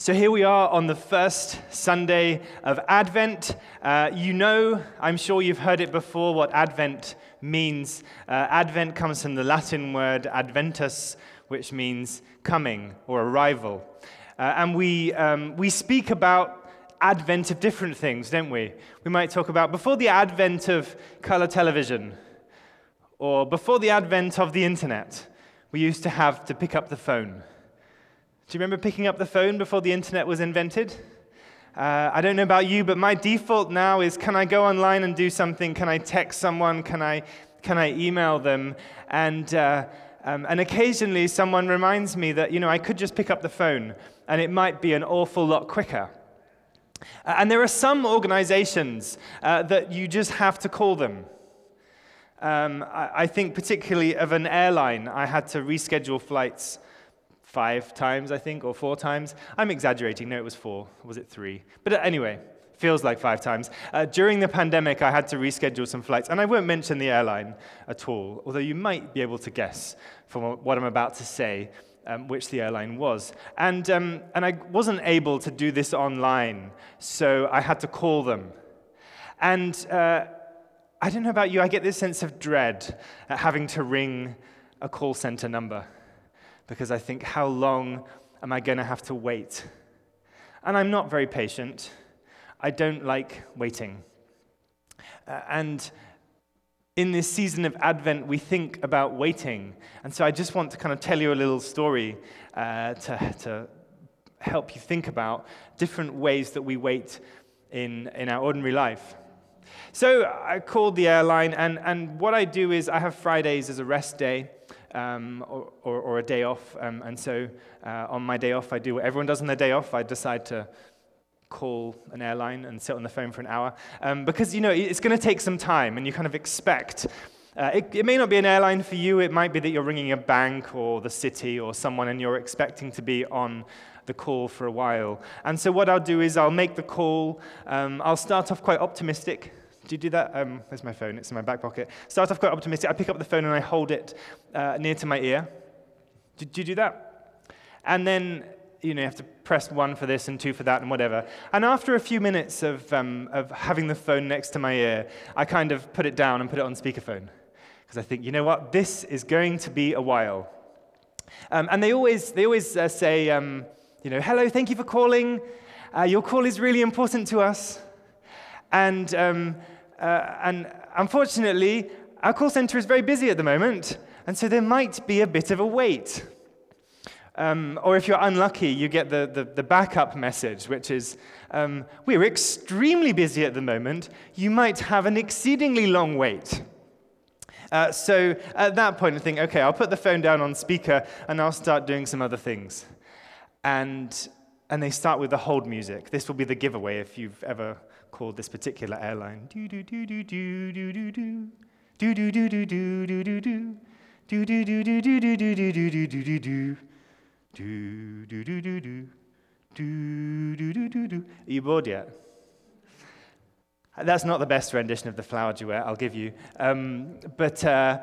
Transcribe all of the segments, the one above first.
So here we are on the first Sunday of Advent. Uh, you know, I'm sure you've heard it before, what Advent means. Uh, Advent comes from the Latin word adventus, which means coming or arrival. Uh, and we, um, we speak about advent of different things, don't we? We might talk about before the advent of color television, or before the advent of the internet, we used to have to pick up the phone. Do you remember picking up the phone before the internet was invented? Uh, I don't know about you, but my default now is can I go online and do something? Can I text someone? Can I, can I email them? And, uh, um, and occasionally someone reminds me that, you know, I could just pick up the phone and it might be an awful lot quicker. Uh, and there are some organizations uh, that you just have to call them. Um, I, I think particularly of an airline. I had to reschedule flights five times, I think, or four times. I'm exaggerating. No, it was four. Was it three? But uh, anyway, feels like five times. Uh, during the pandemic, I had to reschedule some flights, and I won't mention the airline at all, although you might be able to guess from what I'm about to say. Um, which the airline was. And, um, and I wasn't able to do this online, so I had to call them. And uh, I don't know about you, I get this sense of dread at having to ring a call center number because I think, how long am I going to have to wait? And I'm not very patient. I don't like waiting. Uh, and in this season of Advent, we think about waiting. And so I just want to kind of tell you a little story uh, to, to help you think about different ways that we wait in, in our ordinary life. So I called the airline, and, and what I do is I have Fridays as a rest day um, or, or, or, a day off. Um, and so uh, on my day off, I do what everyone does on their day off. I decide to call an airline and sit on the phone for an hour. Um, because, you know, it's going to take some time, and you kind of expect. Uh, it, it, may not be an airline for you. It might be that you're ringing a bank or the city or someone, and you're expecting to be on the call for a while. And so what I'll do is I'll make the call. Um, I'll start off quite optimistic. Do you do that? Um, my phone? It's in my back pocket. Start off quite optimistic. I pick up the phone and I hold it uh, near to my ear. Do, do you do that? And then, you know, you have to press one for this and two for that and whatever. And after a few minutes of, um, of having the phone next to my ear, I kind of put it down and put it on speakerphone. Because I think, you know what? This is going to be a while. Um, and they always, they always uh, say, um, you know, hello, thank you for calling. Uh, your call is really important to us. And um, uh, and unfortunately, our call center is very busy at the moment, and so there might be a bit of a wait. Um, or if you're unlucky, you get the, the, the backup message, which is, um, We're extremely busy at the moment. You might have an exceedingly long wait. Uh, so at that point, I think, okay, I'll put the phone down on speaker and I'll start doing some other things. And, and they start with the hold music. This will be the giveaway if you've ever called this particular airline. Do do do do do do do do. Do do do do do do do do. Do do do do do do do do do do do do do. Do do do do do. Do do do do do. Are you bored yet? That's not the best rendition of the flower duet, I'll give you. Um, but uh,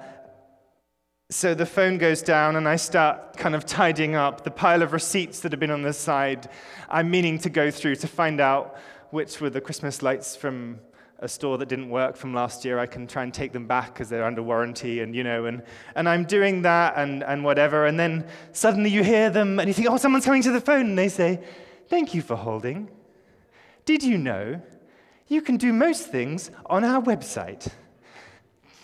so the phone goes down, and I start kind of tidying up the pile of receipts that have been on the side. I'm meaning to go through to find out which were the Christmas lights from a store that didn't work from last year. I can try and take them back because they're under warranty, and you know, and, and I'm doing that and, and whatever. And then suddenly you hear them and you think, oh, someone's coming to the phone, and they say, Thank you for holding. Did you know you can do most things on our website?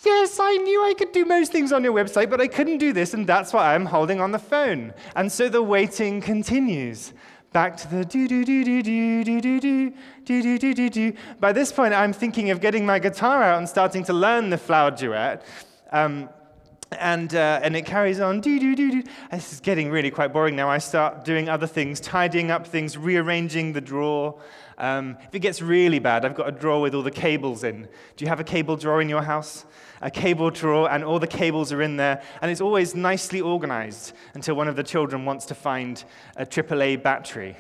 Yes, I knew I could do most things on your website, but I couldn't do this, and that's why I'm holding on the phone. And so the waiting continues back to the do do do do do do do do do do do do. By this point, I'm thinking of getting my guitar out and starting to learn the flower duet. Um, and, uh, and it carries on. Do, do, do, do. This is getting really quite boring now. I start doing other things, tidying up things, rearranging the drawer. Um, if it gets really bad, I've got a drawer with all the cables in. Do you have a cable drawer in your house? A cable drawer, and all the cables are in there, and it's always nicely organized until one of the children wants to find a AAA battery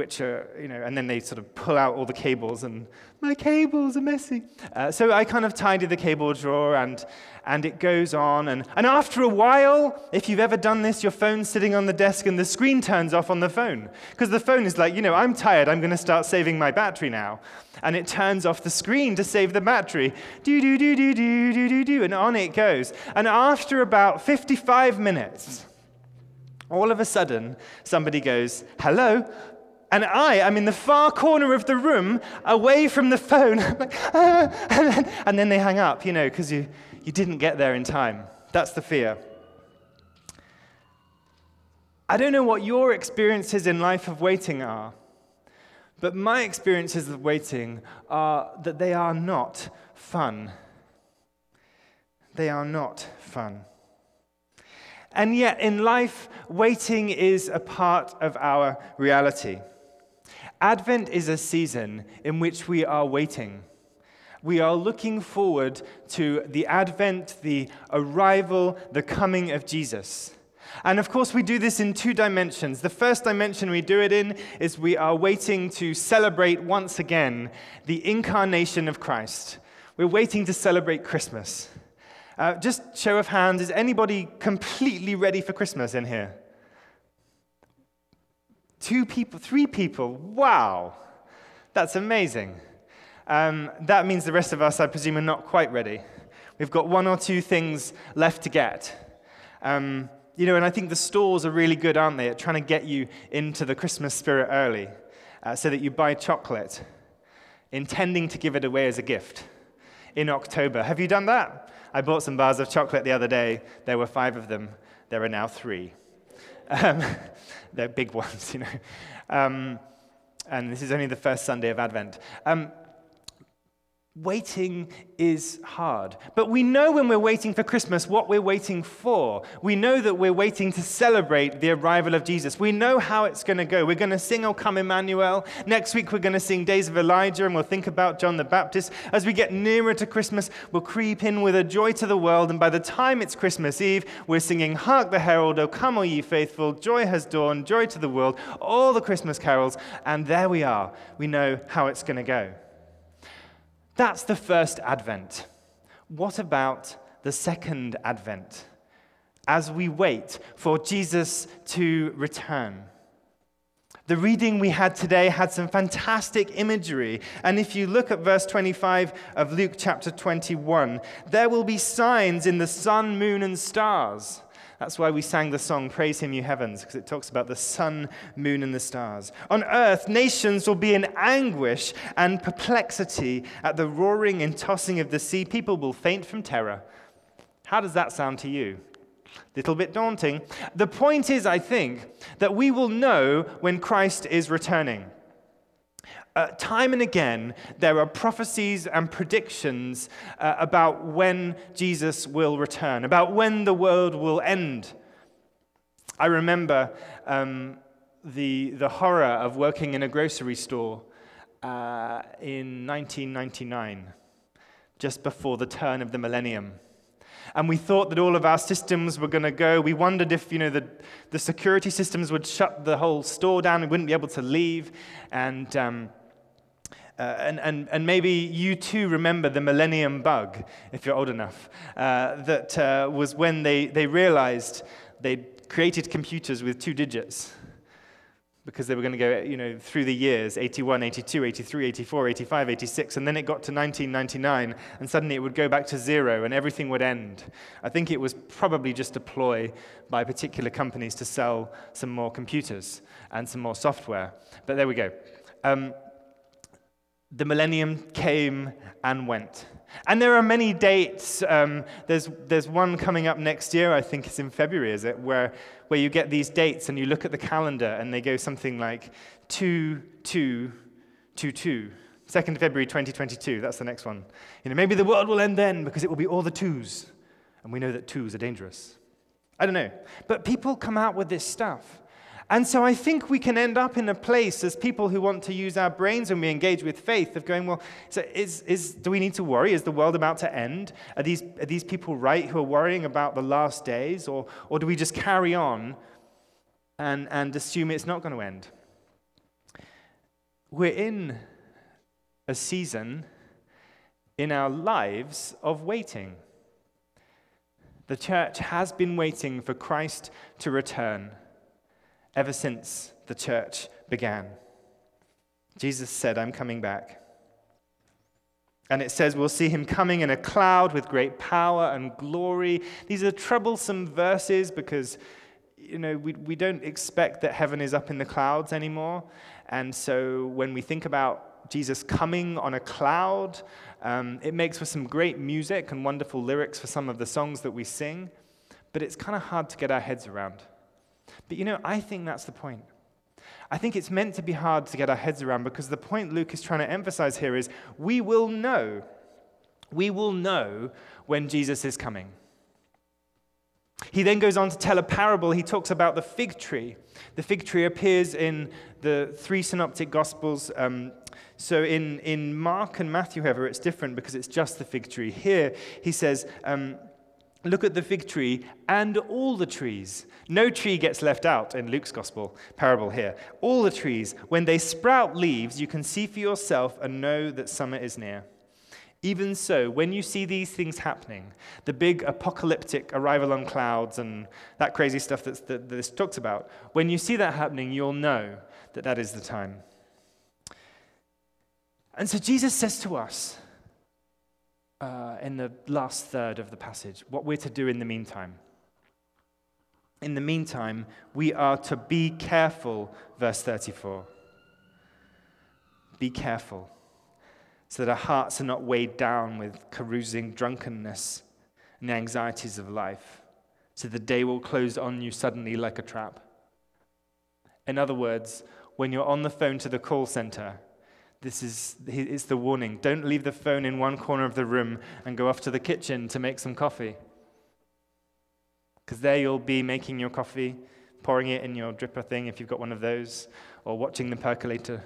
which are, you know, and then they sort of pull out all the cables and my cables are messy. Uh, so I kind of tidy the cable drawer and, and it goes on. And, and after a while, if you've ever done this, your phone's sitting on the desk and the screen turns off on the phone. Because the phone is like, you know, I'm tired, I'm going to start saving my battery now. And it turns off the screen to save the battery. Do, do, do, do, do, do, do, do. And on it goes. And after about 55 minutes, all of a sudden, somebody goes, Hello, and I am in the far corner of the room, away from the phone. Ah. and then they hang up, you know, because you, you didn't get there in time. That's the fear. I don't know what your experiences in life of waiting are, but my experiences of waiting are that they are not fun. They are not fun. And yet, in life, waiting is a part of our reality. Advent is a season in which we are waiting. We are looking forward to the advent, the arrival, the coming of Jesus. And of course, we do this in two dimensions. The first dimension we do it in is we are waiting to celebrate once again the incarnation of Christ. We're waiting to celebrate Christmas. Uh, just show of hands, is anybody completely ready for Christmas in here? Two people, three people. Wow, that's amazing. Um, that means the rest of us, I presume, are not quite ready. We've got one or two things left to get. Um, you know, and I think the stores are really good, aren't they, at trying to get you into the Christmas spirit early uh, so that you buy chocolate, intending to give it away as a gift in October. Have you done that? I bought some bars of chocolate the other day. There were five of them. There are now three. Um, they're big ones, you know. Um, and this is only the first Sunday of Advent. Um, Waiting is hard. But we know when we're waiting for Christmas what we're waiting for. We know that we're waiting to celebrate the arrival of Jesus. We know how it's going to go. We're going to sing O Come Emmanuel. Next week, we're going to sing Days of Elijah and we'll think about John the Baptist. As we get nearer to Christmas, we'll creep in with a joy to the world. And by the time it's Christmas Eve, we're singing Hark the Herald, O Come, O ye faithful, joy has dawned, joy to the world, all the Christmas carols. And there we are. We know how it's going to go. That's the first advent. What about the second advent? As we wait for Jesus to return. The reading we had today had some fantastic imagery. And if you look at verse 25 of Luke chapter 21, there will be signs in the sun, moon, and stars. That's why we sang the song, Praise Him, You Heavens, because it talks about the sun, moon, and the stars. On earth, nations will be in anguish and perplexity at the roaring and tossing of the sea. People will faint from terror. How does that sound to you? Little bit daunting. The point is, I think, that we will know when Christ is returning. Uh, time and again, there are prophecies and predictions uh, about when Jesus will return, about when the world will end. I remember um, the, the horror of working in a grocery store uh, in 1999, just before the turn of the millennium. And we thought that all of our systems were going to go. We wondered if, you know, the, the security systems would shut the whole store down. We wouldn't be able to leave. And um, uh, and, and, and maybe you too remember the millennium bug, if you're old enough, uh, that uh, was when they, they realized they'd created computers with two digits because they were going to go you know, through the years 81, 82, 83, 84, 85, 86, and then it got to 1999, and suddenly it would go back to zero and everything would end. I think it was probably just a ploy by particular companies to sell some more computers and some more software. But there we go. Um, the millennium came and went. And there are many dates. Um, there's, there's one coming up next year, I think it's in February, is it? Where, where you get these dates and you look at the calendar and they go something like 2 2 2 2. 2nd February 2022, that's the next one. You know, maybe the world will end then because it will be all the twos. And we know that twos are dangerous. I don't know. But people come out with this stuff. And so I think we can end up in a place as people who want to use our brains when we engage with faith of going, well, so is, is, do we need to worry? Is the world about to end? Are these, are these people right who are worrying about the last days? Or, or do we just carry on and, and assume it's not going to end? we're in a season in our lives of waiting. The church has been waiting for Christ to return ever since the church began. Jesus said, I'm coming back. And it says we'll see him coming in a cloud with great power and glory. These are troublesome verses because, you know, we, we don't expect that heaven is up in the clouds anymore. And so when we think about Jesus coming on a cloud, um, it makes for some great music and wonderful lyrics for some of the songs that we sing. But it's kind of hard to get our heads around. But you know, I think that's the point. I think it's meant to be hard to get our heads around because the point Luke is trying to emphasize here is we will know. We will know when Jesus is coming. He then goes on to tell a parable. He talks about the fig tree. The fig tree appears in the three synoptic gospels. Um, so in, in Mark and Matthew, however, it's different because it's just the fig tree. Here, he says, um, Look at the fig tree and all the trees. No tree gets left out in Luke's gospel parable here. All the trees, when they sprout leaves, you can see for yourself and know that summer is near. Even so, when you see these things happening, the big apocalyptic arrival on clouds and that crazy stuff that, that this talks about, when you see that happening, you'll know that that is the time. And so Jesus says to us, uh, in the last third of the passage, what we're to do in the meantime. In the meantime, we are to be careful, verse 34. Be careful, so that our hearts are not weighed down with carousing, drunkenness, and the anxieties of life, so the day will close on you suddenly like a trap. In other words, when you're on the phone to the call center, this is it's the warning. Don't leave the phone in one corner of the room and go off to the kitchen to make some coffee. Because there you'll be making your coffee, pouring it in your dripper thing if you've got one of those, or watching the percolator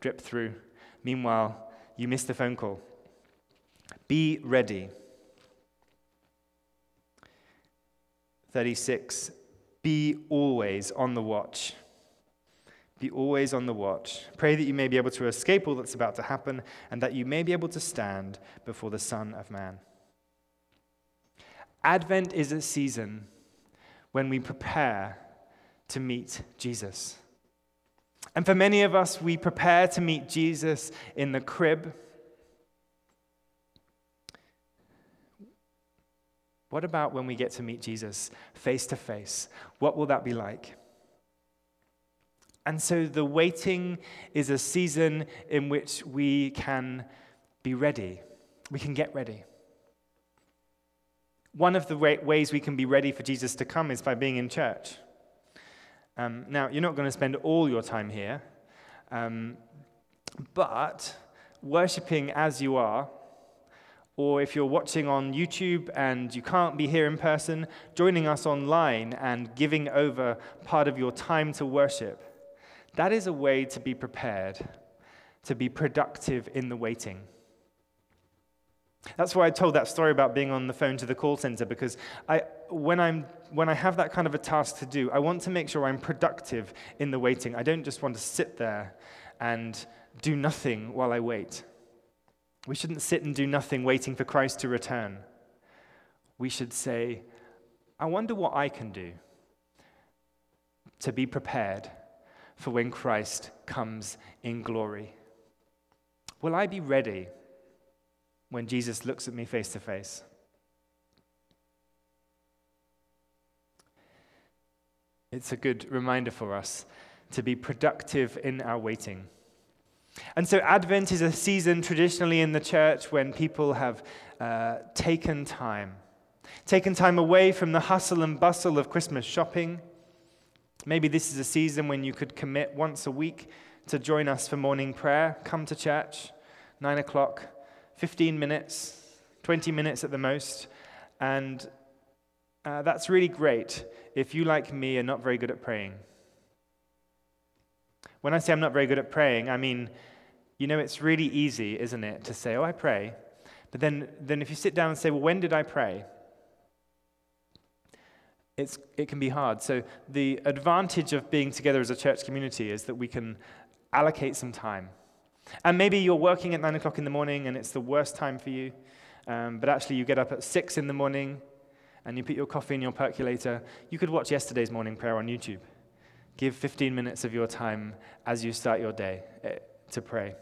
drip through. Meanwhile, you missed the phone call. Be ready. 36. Be always on the watch. Be always on the watch. Pray that you may be able to escape all that's about to happen and that you may be able to stand before the Son of Man. Advent is a season when we prepare to meet Jesus. And for many of us, we prepare to meet Jesus in the crib. What about when we get to meet Jesus face to face? What will that be like? And so the waiting is a season in which we can be ready. We can get ready. One of the ways we can be ready for Jesus to come is by being in church. Um, now, you're not going to spend all your time here, um, but worshipping as you are, or if you're watching on YouTube and you can't be here in person, joining us online and giving over part of your time to worship that is a way to be prepared, to be productive in the waiting. That's why I told that story about being on the phone to the call center, because I, when, I'm, when I have that kind of a task to do, I want to make sure I'm productive in the waiting. I don't just want to sit there and do nothing while I wait. We shouldn't sit and do nothing waiting for Christ to return. We should say, I wonder what I can do to be prepared for when Christ comes in glory? Will I be ready when Jesus looks at me face to face? It's a good reminder for us to be productive in our waiting. And so, Advent is a season traditionally in the church when people have uh, taken time, taken time away from the hustle and bustle of Christmas shopping Maybe this is a season when you could commit once a week to join us for morning prayer. Come to church, 9 o'clock, 15 minutes, 20 minutes at the most. And uh, that's really great if you, like me, are not very good at praying. When I say I'm not very good at praying, I mean, you know, it's really easy, isn't it, to say, oh, I pray. But then, then if you sit down and say, well, when did I pray? It's, it can be hard. So, the advantage of being together as a church community is that we can allocate some time. And maybe you're working at nine o'clock in the morning and it's the worst time for you, um, but actually you get up at six in the morning and you put your coffee in your percolator. You could watch yesterday's morning prayer on YouTube. Give 15 minutes of your time as you start your day eh, to pray.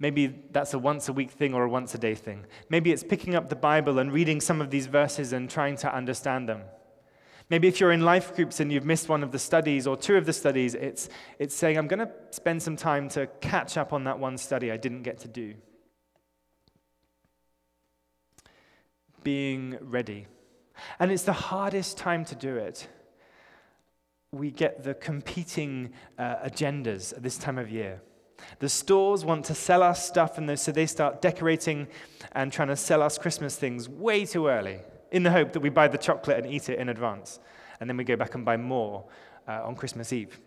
Maybe that's a once a week thing or a once a day thing. Maybe it's picking up the Bible and reading some of these verses and trying to understand them. Maybe if you're in life groups and you've missed one of the studies or two of the studies, it's, it's saying, I'm going to spend some time to catch up on that one study I didn't get to do. Being ready. And it's the hardest time to do it. We get the competing uh, agendas at this time of year. The stores want to sell us stuff, and so they start decorating and trying to sell us Christmas things way too early in the hope that we buy the chocolate and eat it in advance. And then we go back and buy more uh, on Christmas Eve.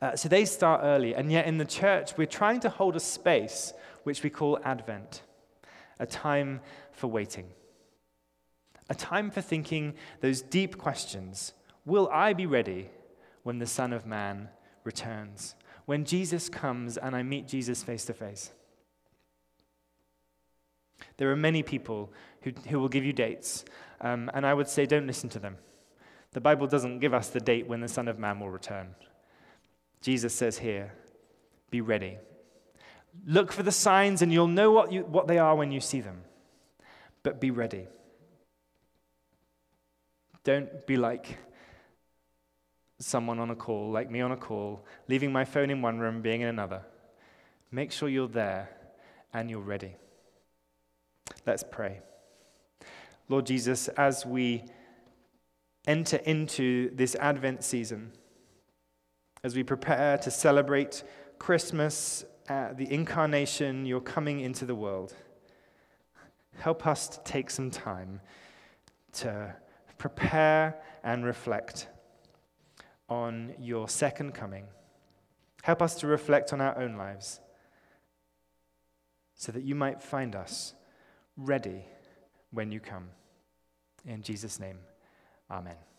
Uh, so they start early, and yet in the church, we're trying to hold a space which we call Advent, a time for waiting, a time for thinking those deep questions Will I be ready when the Son of Man returns? When Jesus comes and I meet Jesus face to face? There are many people who, who will give you dates, um, and I would say don't listen to them. The Bible doesn't give us the date when the Son of Man will return. Jesus says here, be ready. Look for the signs, and you'll know what, you, what they are when you see them. But be ready. Don't be like someone on a call, like me on a call, leaving my phone in one room, being in another. Make sure you're there and you're ready. Let's pray. Lord Jesus, as we enter into this Advent season, as we prepare to celebrate Christmas, uh, the incarnation, your coming into the world, help us to take some time to prepare and reflect on your second coming. Help us to reflect on our own lives so that you might find us ready when you come. In Jesus' name, amen.